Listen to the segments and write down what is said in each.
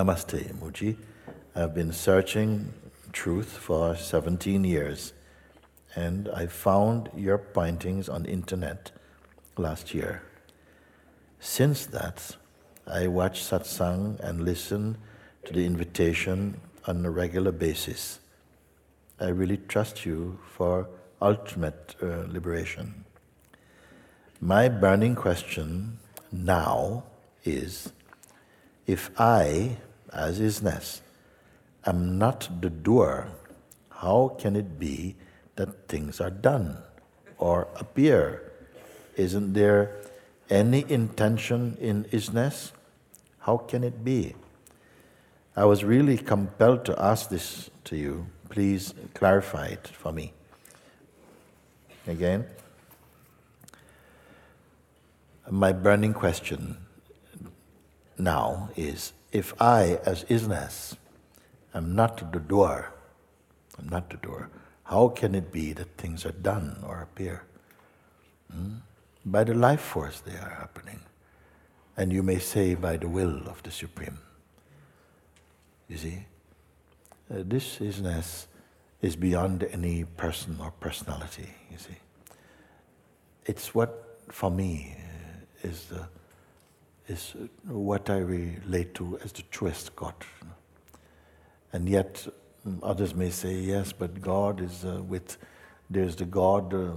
Namaste, Mooji. I've been searching truth for 17 years, and I found your pointings on internet last year. Since that, I watch satsang and listen to the invitation on a regular basis. I really trust you for ultimate uh, liberation. My burning question now is if I, as isness, am not the doer, how can it be that things are done or appear? Isn't there any intention in isness? How can it be? I was really compelled to ask this to you. Please clarify it for me. Again, my burning question now is if I, as isness, am not the doer, I'm not the doer, how can it be that things are done or appear? Hmm? By the life force they are happening. And you may say by the will of the Supreme. You see? Uh, this isness is beyond any person or personality, you see. It's what, for me, uh, is, the, is what I relate to as the truest God. And yet, mm, others may say, yes, but God is uh, with, there's the God, uh,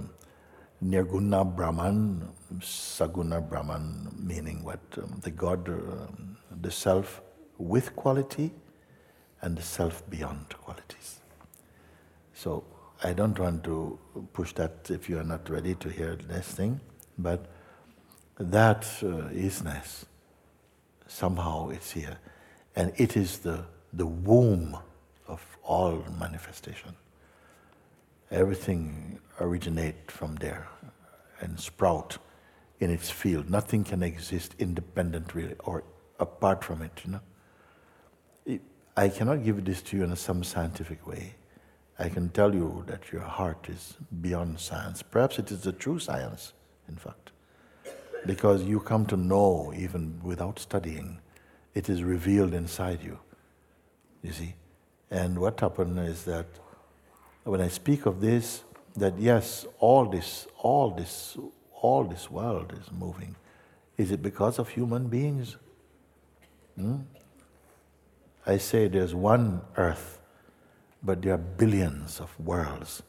Nirguna Brahman, Saguna Brahman, meaning what? Um, the God, uh, the self with quality and the self beyond qualities. So I don't want to push that if you are not ready to hear this thing, but that uh, isness, somehow it's here. And it is the, the womb of all manifestation. Everything originate from there and sprout in its field. Nothing can exist independent really or apart from it, you know. I cannot give this to you in some scientific way. I can tell you that your heart is beyond science. Perhaps it is the true science, in fact, because you come to know even without studying. It is revealed inside you, you see. And what happened is that when I speak of this, that yes, all this, all this, all this world is moving. Is it because of human beings? Hmm? I say there's one earth, but there are billions of worlds.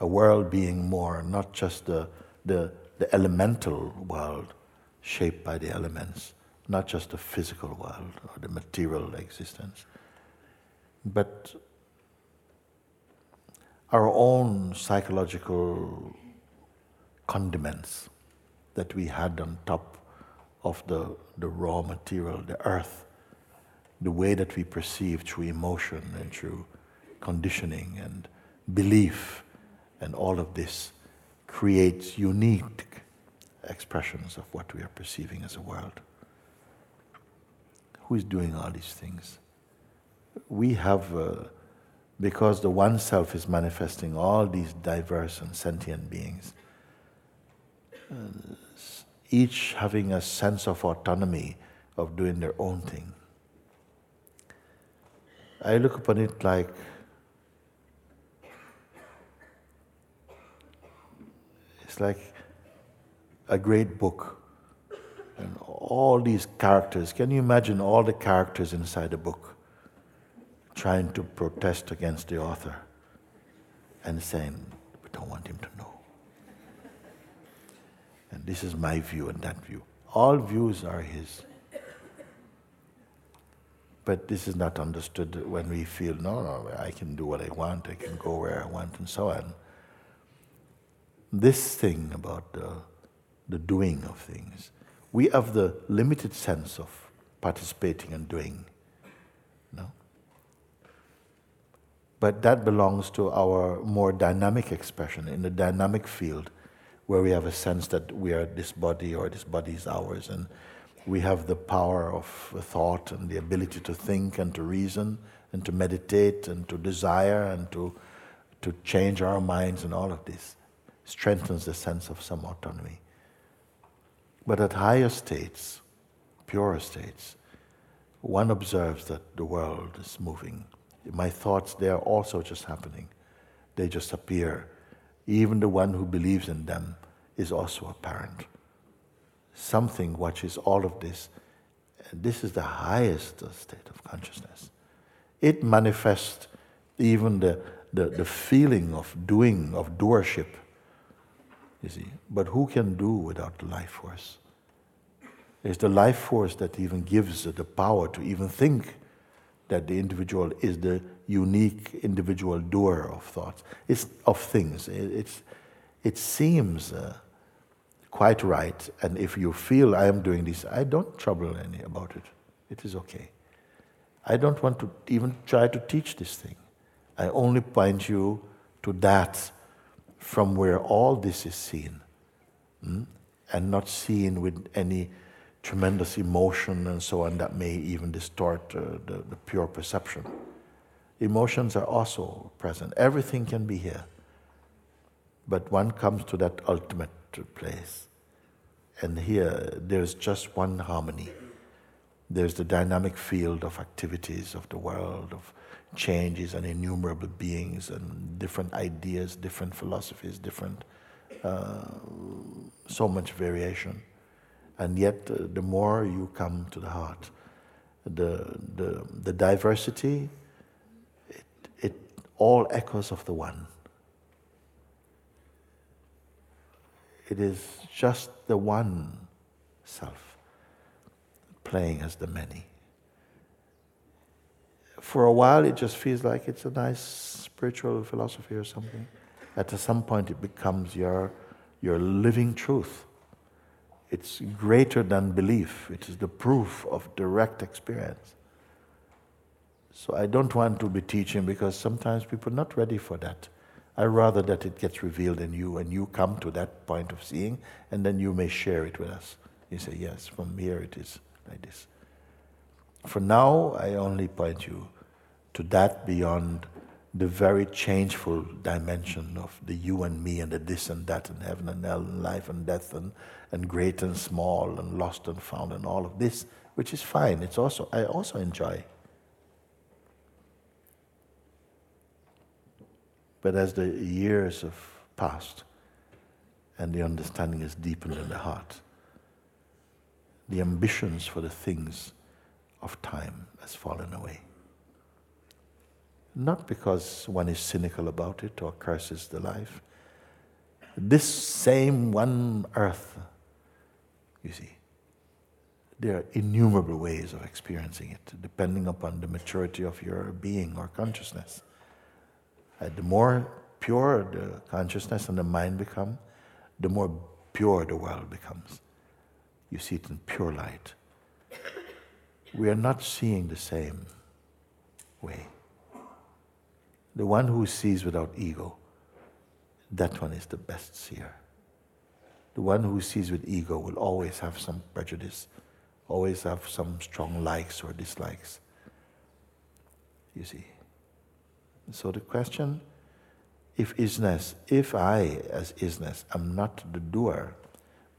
A world being more, not just the, the, the elemental world shaped by the elements, not just the physical world or the material existence, but our own psychological condiments that we had on top of the, the raw material, the earth the way that we perceive through emotion and through conditioning and belief and all of this creates unique expressions of what we are perceiving as a world. Who is doing all these things? We have, uh, because the One Self is manifesting all these diverse and sentient beings, uh, each having a sense of autonomy of doing their own thing. I look upon it like it's like a great book. And all these characters, can you imagine all the characters inside the book trying to protest against the author and saying, We don't want him to know. And this is my view and that view. All views are his. But this is not understood when we feel, no, no, I can do what I want, I can go where I want, and so on. This thing about the, the doing of things, we have the limited sense of participating and doing. No? But that belongs to our more dynamic expression, in the dynamic field, where we have a sense that we are this body or this body is ours, and we have the power of thought and the ability to think and to reason and to meditate and to desire and to, to change our minds and all of this strengthens the sense of some autonomy. But at higher states, purer states, one observes that the world is moving. My thoughts, they are also just happening. They just appear. Even the one who believes in them is also apparent. Something watches all of this. This is the highest state of consciousness. It manifests even the, the, the feeling of doing, of doership. You see, but who can do without the life force? It's the life force that even gives the power to even think that the individual is the unique individual doer of thoughts, it's of things. It's, it seems uh, quite right, and if you feel I am doing this, I don't trouble any about it. It is okay. I don't want to even try to teach this thing. I only point you to that from where all this is seen, hmm? and not seen with any tremendous emotion and so on that may even distort uh, the, the pure perception. Emotions are also present. Everything can be here. But one comes to that ultimate place. And here, there's just one harmony. There's the dynamic field of activities of the world, of changes and innumerable beings and different ideas, different philosophies, different, uh, so much variation. And yet, uh, the more you come to the heart, the, the, the diversity, it, it all echoes of the one. It is just the one self playing as the many. For a while, it just feels like it's a nice spiritual philosophy or something. At some point, it becomes your, your living truth. It's greater than belief. It is the proof of direct experience. So I don't want to be teaching because sometimes people are not ready for that. I rather that it gets revealed in you and you come to that point of seeing and then you may share it with us. You say, yes, from here it is like this. For now, I only point you to that beyond the very changeful dimension of the you and me and the this and that and heaven and hell and life and death and, and great and small and lost and found and all of this, which is fine. It's also I also enjoy. But as the years have passed and the understanding has deepened in the heart, the ambitions for the things of time has fallen away. Not because one is cynical about it or curses the life. This same one earth, you see, there are innumerable ways of experiencing it, depending upon the maturity of your being or consciousness. Uh, the more pure the consciousness and the mind become, the more pure the world becomes. You see it in pure light. We are not seeing the same way. The one who sees without ego, that one is the best seer. The one who sees with ego will always have some prejudice, always have some strong likes or dislikes. You see. So the question if isness, if I, as isness, am not the doer,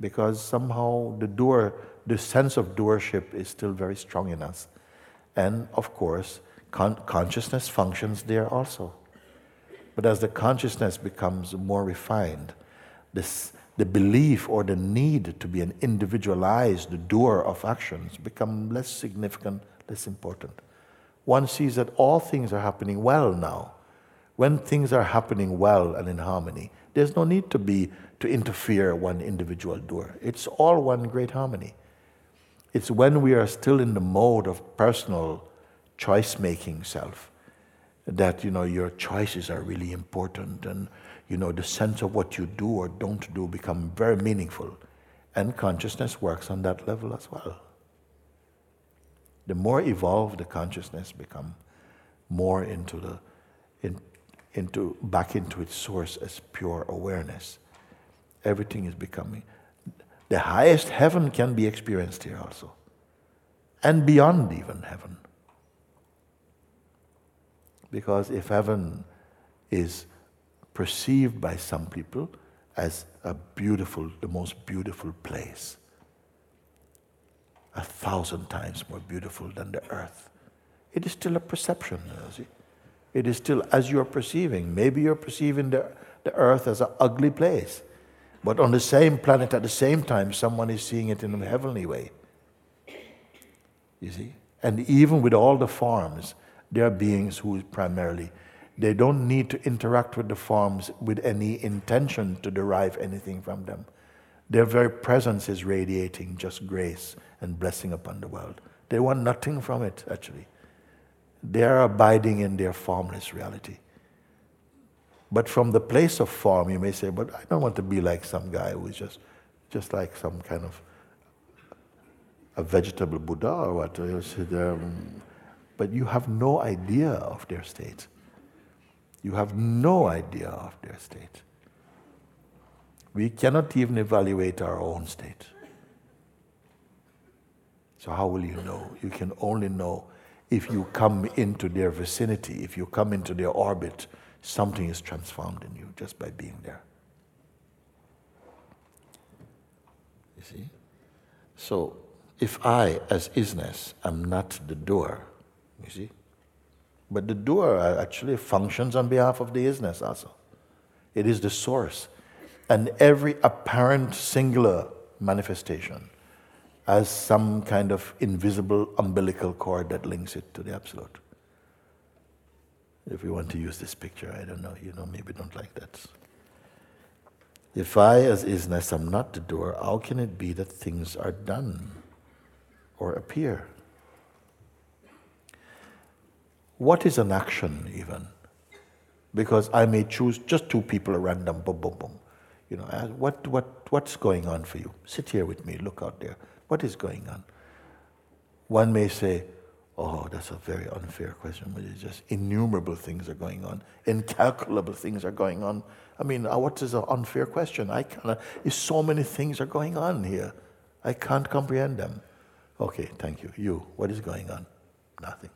because somehow the doer, the sense of doership is still very strong in us. And of course, Con- consciousness functions there also. But as the consciousness becomes more refined, this, the belief or the need to be an individualized doer of actions become less significant, less important. One sees that all things are happening well now. When things are happening well and in harmony, there's no need to be to interfere one individual doer. It's all one great harmony. It's when we are still in the mode of personal choice making self that you know your choices are really important and you know the sense of what you do or don't do become very meaningful and consciousness works on that level as well the more evolved the consciousness become more into the in, into back into its source as pure awareness everything is becoming the highest heaven can be experienced here also and beyond even heaven because if heaven is perceived by some people as a beautiful, the most beautiful place, a thousand times more beautiful than the earth. It is still a perception, you see. It is still as you're perceiving. Maybe you're perceiving the, the earth as an ugly place, but on the same planet at the same time, someone is seeing it in a heavenly way. You see? And even with all the forms, there are beings who primarily they don't need to interact with the forms with any intention to derive anything from them. Their very presence is radiating just grace and blessing upon the world. They want nothing from it, actually. They are abiding in their formless reality. But from the place of form, you may say, but I don't want to be like some guy who is just, just like some kind of a vegetable Buddha or what. Um, but you have no idea of their state. You have no idea of their state. We cannot even evaluate our own state. So, how will you know? You can only know if you come into their vicinity, if you come into their orbit, something is transformed in you just by being there. You see? So, if I, as isness, am not the doer, you see? But the doer actually functions on behalf of the isness also. It is the source. And every apparent singular manifestation as some kind of invisible umbilical cord that links it to the absolute. If we want to use this picture, I don't know, you know, maybe don't like that. If I, as isness, am not the doer, how can it be that things are done or appear? What is an action, even? Because I may choose just two people at random, boom, boom, boom. You know, uh, what, what, what's going on for you? Sit here with me, look out there. What is going on? One may say, Oh, that's a very unfair question, it's just innumerable things are going on, incalculable things are going on. I mean, uh, what is an unfair question? I cannot, is so many things are going on here. I can't comprehend them. Okay, thank you. You, what is going on? Nothing.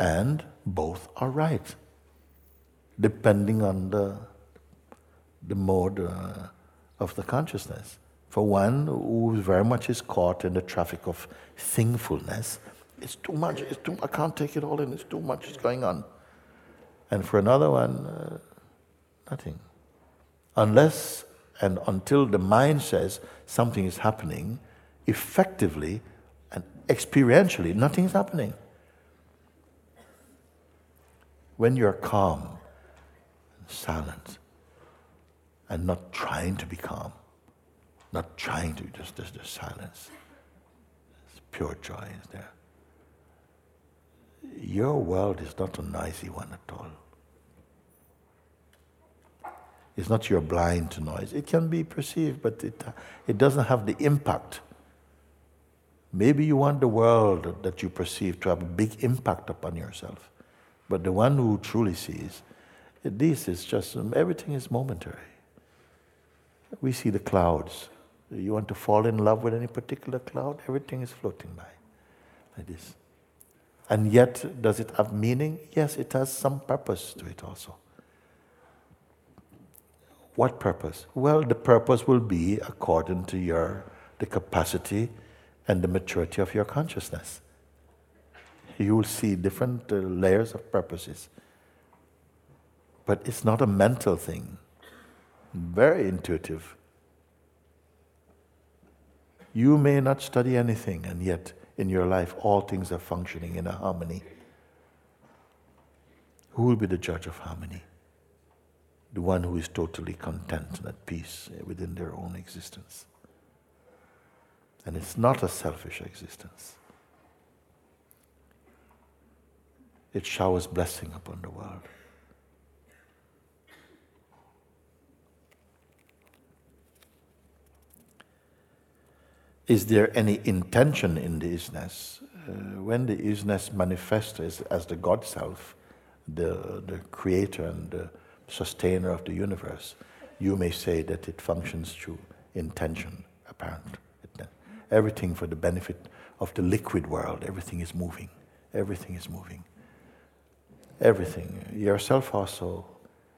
And both are right, depending on the, the mode. Uh, of the consciousness. For one who very much is caught in the traffic of thingfulness, it's too much, it's too, I can't take it all in, it's too much is going on. And for another one, uh, nothing. Unless and until the mind says something is happening, effectively and experientially, nothing is happening. When you're calm, silent, and not trying to be calm, not trying to, just, just, just silence. It's pure joy is there. Your world is not a noisy one at all. It's not you're blind to noise. It can be perceived, but it, uh, it doesn't have the impact. Maybe you want the world that you perceive to have a big impact upon yourself. But the one who truly sees, this is just, everything is momentary. We see the clouds. You want to fall in love with any particular cloud? Everything is floating by like this. And yet, does it have meaning? Yes, it has some purpose to it also. What purpose? Well, the purpose will be according to your the capacity and the maturity of your consciousness. You will see different uh, layers of purposes. But it's not a mental thing very intuitive. You may not study anything, and yet in your life all things are functioning in a harmony. Who will be the judge of harmony? The one who is totally content and at peace eh, within their own existence. And it's not a selfish existence. It showers blessing upon the world. Is there any intention in the isness? Uh, when the isness manifests as, the God self, the, the creator and the sustainer of the universe, you may say that it functions through intention, apparent. Everything for the benefit of the liquid world, everything is moving. Everything is moving. Everything. Yourself also,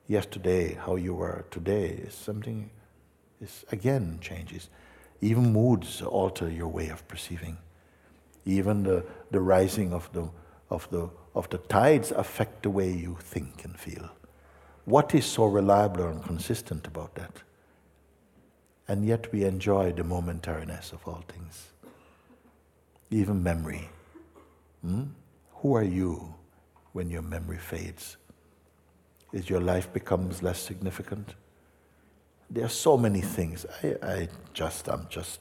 yesterday, how you were today, is something, is again changes Even moods alter your way of perceiving. Even the, the rising of the, of, the, of the tides affect the way you think and feel. What is so reliable and consistent about that? And yet we enjoy the momentariness of all things, even memory. Hmm? Who are you when your memory fades? Is your life becomes less significant? There are so many things. I, I just, I'm just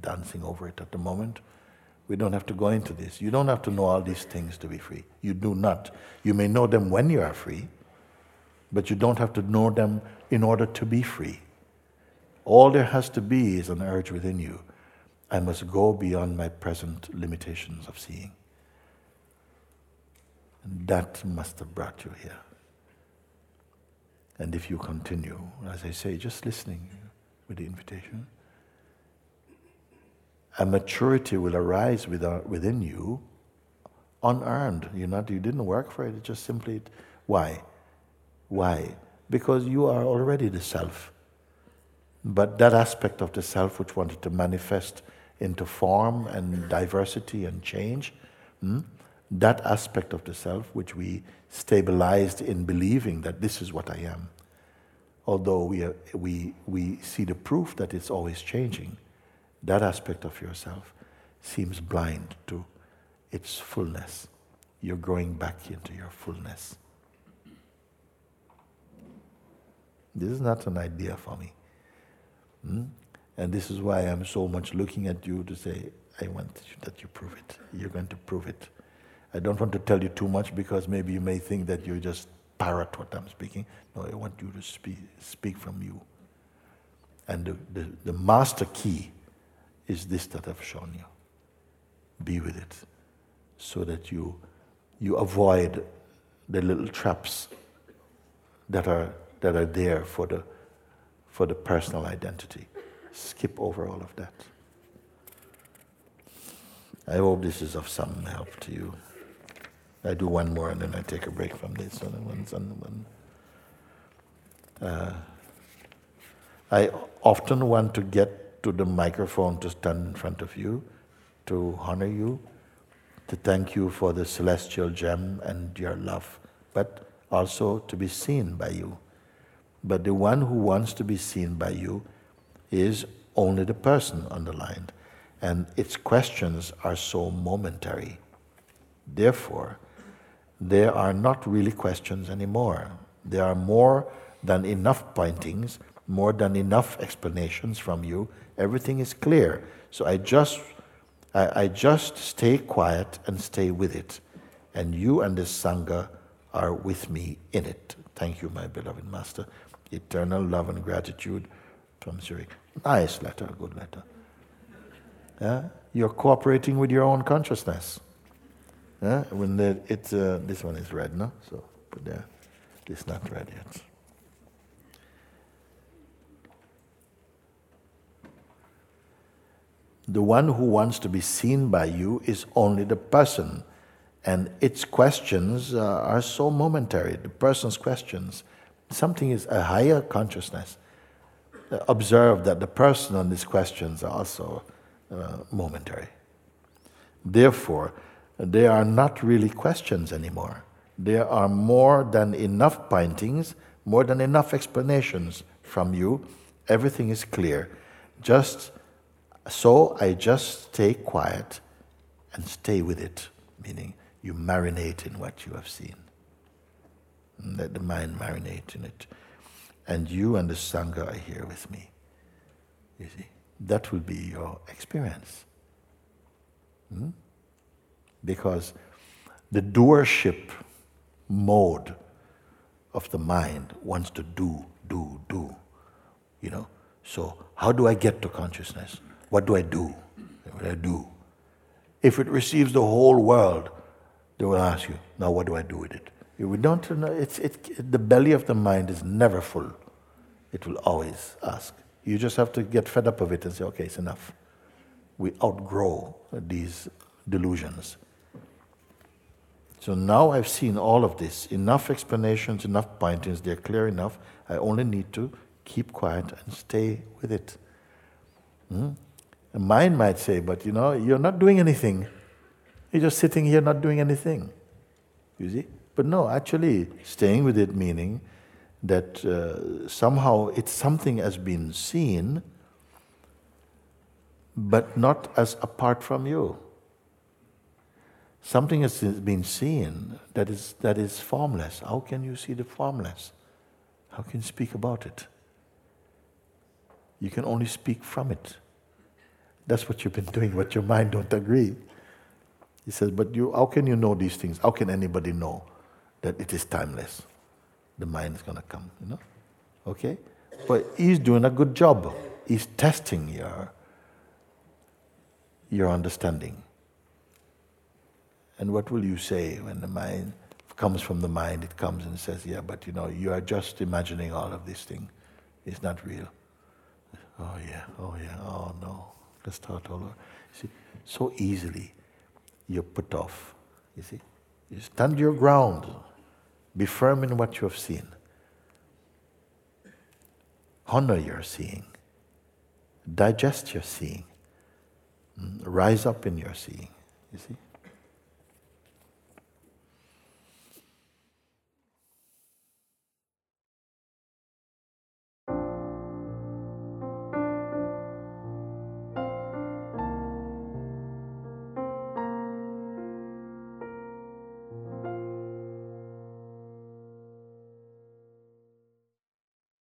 dancing over it at the moment. We don't have to go into this. You don't have to know all these things to be free. You do not. You may know them when you are free, but you don't have to know them in order to be free. All there has to be is an urge within you. I must go beyond my present limitations of seeing. And that must have brought you here. And if you continue, as I say, just listening with the invitation, a maturity will arise within you unearned. You're not, you didn't work for it, it's just simply, why? Why? Because you are already the self. But that aspect of the self which wanted to manifest into form and diversity and change, hmm, that aspect of the self which we stabilized in believing that this is what I am, although we, are, we, we see the proof that it's always changing, that aspect of yourself seems blind to its fullness. You're growing back into your fullness. This is not an idea for me. Hmm? And this is why I'm so much looking at you to say, I want that you prove it. You're going to prove it. I don't want to tell you too much because maybe you may think that you just parrot what I'm speaking. No, I want you to speak, speak from you. And the, the, the master key is this that I've shown you. Be with it so that you, you avoid the little traps that are, that are there for the, for the personal identity. Skip over all of that. I hope this is of some help to you. I do one more and then I take a break from this. And one, uh, I often want to get to the microphone to stand in front of you, to honor you, to thank you for the celestial gem and your love, but also to be seen by you. But the one who wants to be seen by you is only the person underlined, and its questions are so momentary. Therefore, there are not really questions anymore. There are more than enough pointings, more than enough explanations from you. Everything is clear. So I just, I, I just stay quiet and stay with it. And you and the Sangha are with me in it. Thank you, my beloved Master. Eternal love and gratitude from Zurich. Nice letter, good letter. Yeah? You're cooperating with your own consciousness. When the, it, uh, this one is read, no? So put there. This not read yet. The one who wants to be seen by you is only the person, and its questions uh, are so momentary. The person's questions, something is a higher consciousness. Uh, observe that the person on these questions are also uh, momentary. Therefore, they are not really questions anymore. There are more than enough pointings, more than enough explanations from you. Everything is clear. Just so I just stay quiet and stay with it, meaning you marinate in what you have seen. Let the mind marinate in it. And you and the Sangha are here with me. You see, that will be your experience. Hmm? Because the doership mode of the mind wants to do, do, do. You know? So, how do I get to consciousness? What do I do? What do I do? If it receives the whole world, they will ask you, now what do I do with it? We don't know, it's, it, the belly of the mind is never full. It will always ask. You just have to get fed up of it and say, okay, it's enough. We outgrow these delusions. So now I've seen all of this. Enough explanations, enough pointings, they're clear enough. I only need to keep quiet and stay with it. Hmm? Mind might say, but you know, you're not doing anything. You're just sitting here not doing anything. You see? But no, actually, staying with it meaning that uh, somehow it's something has been seen, but not as apart from you. Something has been seen that is, that is formless. How can you see the formless? How can you speak about it? You can only speak from it. That's what you've been doing, what your mind don't agree. He says, but you, how can you know these things? How can anybody know that it is timeless? The mind is going to come, you know? Okay? But he's doing a good job. He's testing your, your understanding. And what will you say when the mind comes from the mind? It comes and says, yeah, but you know, you are just imagining all of this thing. It's not real. Oh yeah, oh yeah, oh no. Let's start all over. See, so easily you're put off. You see? You stand your ground. Be firm in what you have seen. Honor your seeing. Digest your seeing. Mm, rise up in your seeing. You see?